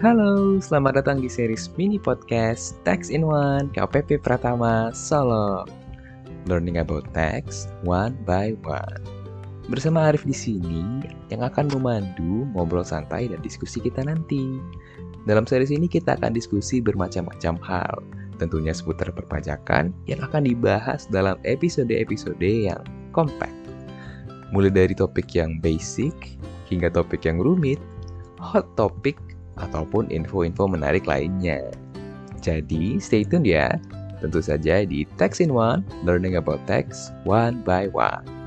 Halo, selamat datang di series mini podcast Text in One KPP Pratama Solo. Learning about text one by one. Bersama Arif di sini yang akan memandu ngobrol santai dan diskusi kita nanti. Dalam series ini kita akan diskusi bermacam-macam hal, tentunya seputar perpajakan yang akan dibahas dalam episode-episode yang kompak. Mulai dari topik yang basic hingga topik yang rumit, hot topic ataupun info-info menarik lainnya. Jadi, stay tune ya. Tentu saja di Text in One, learning about text one by one.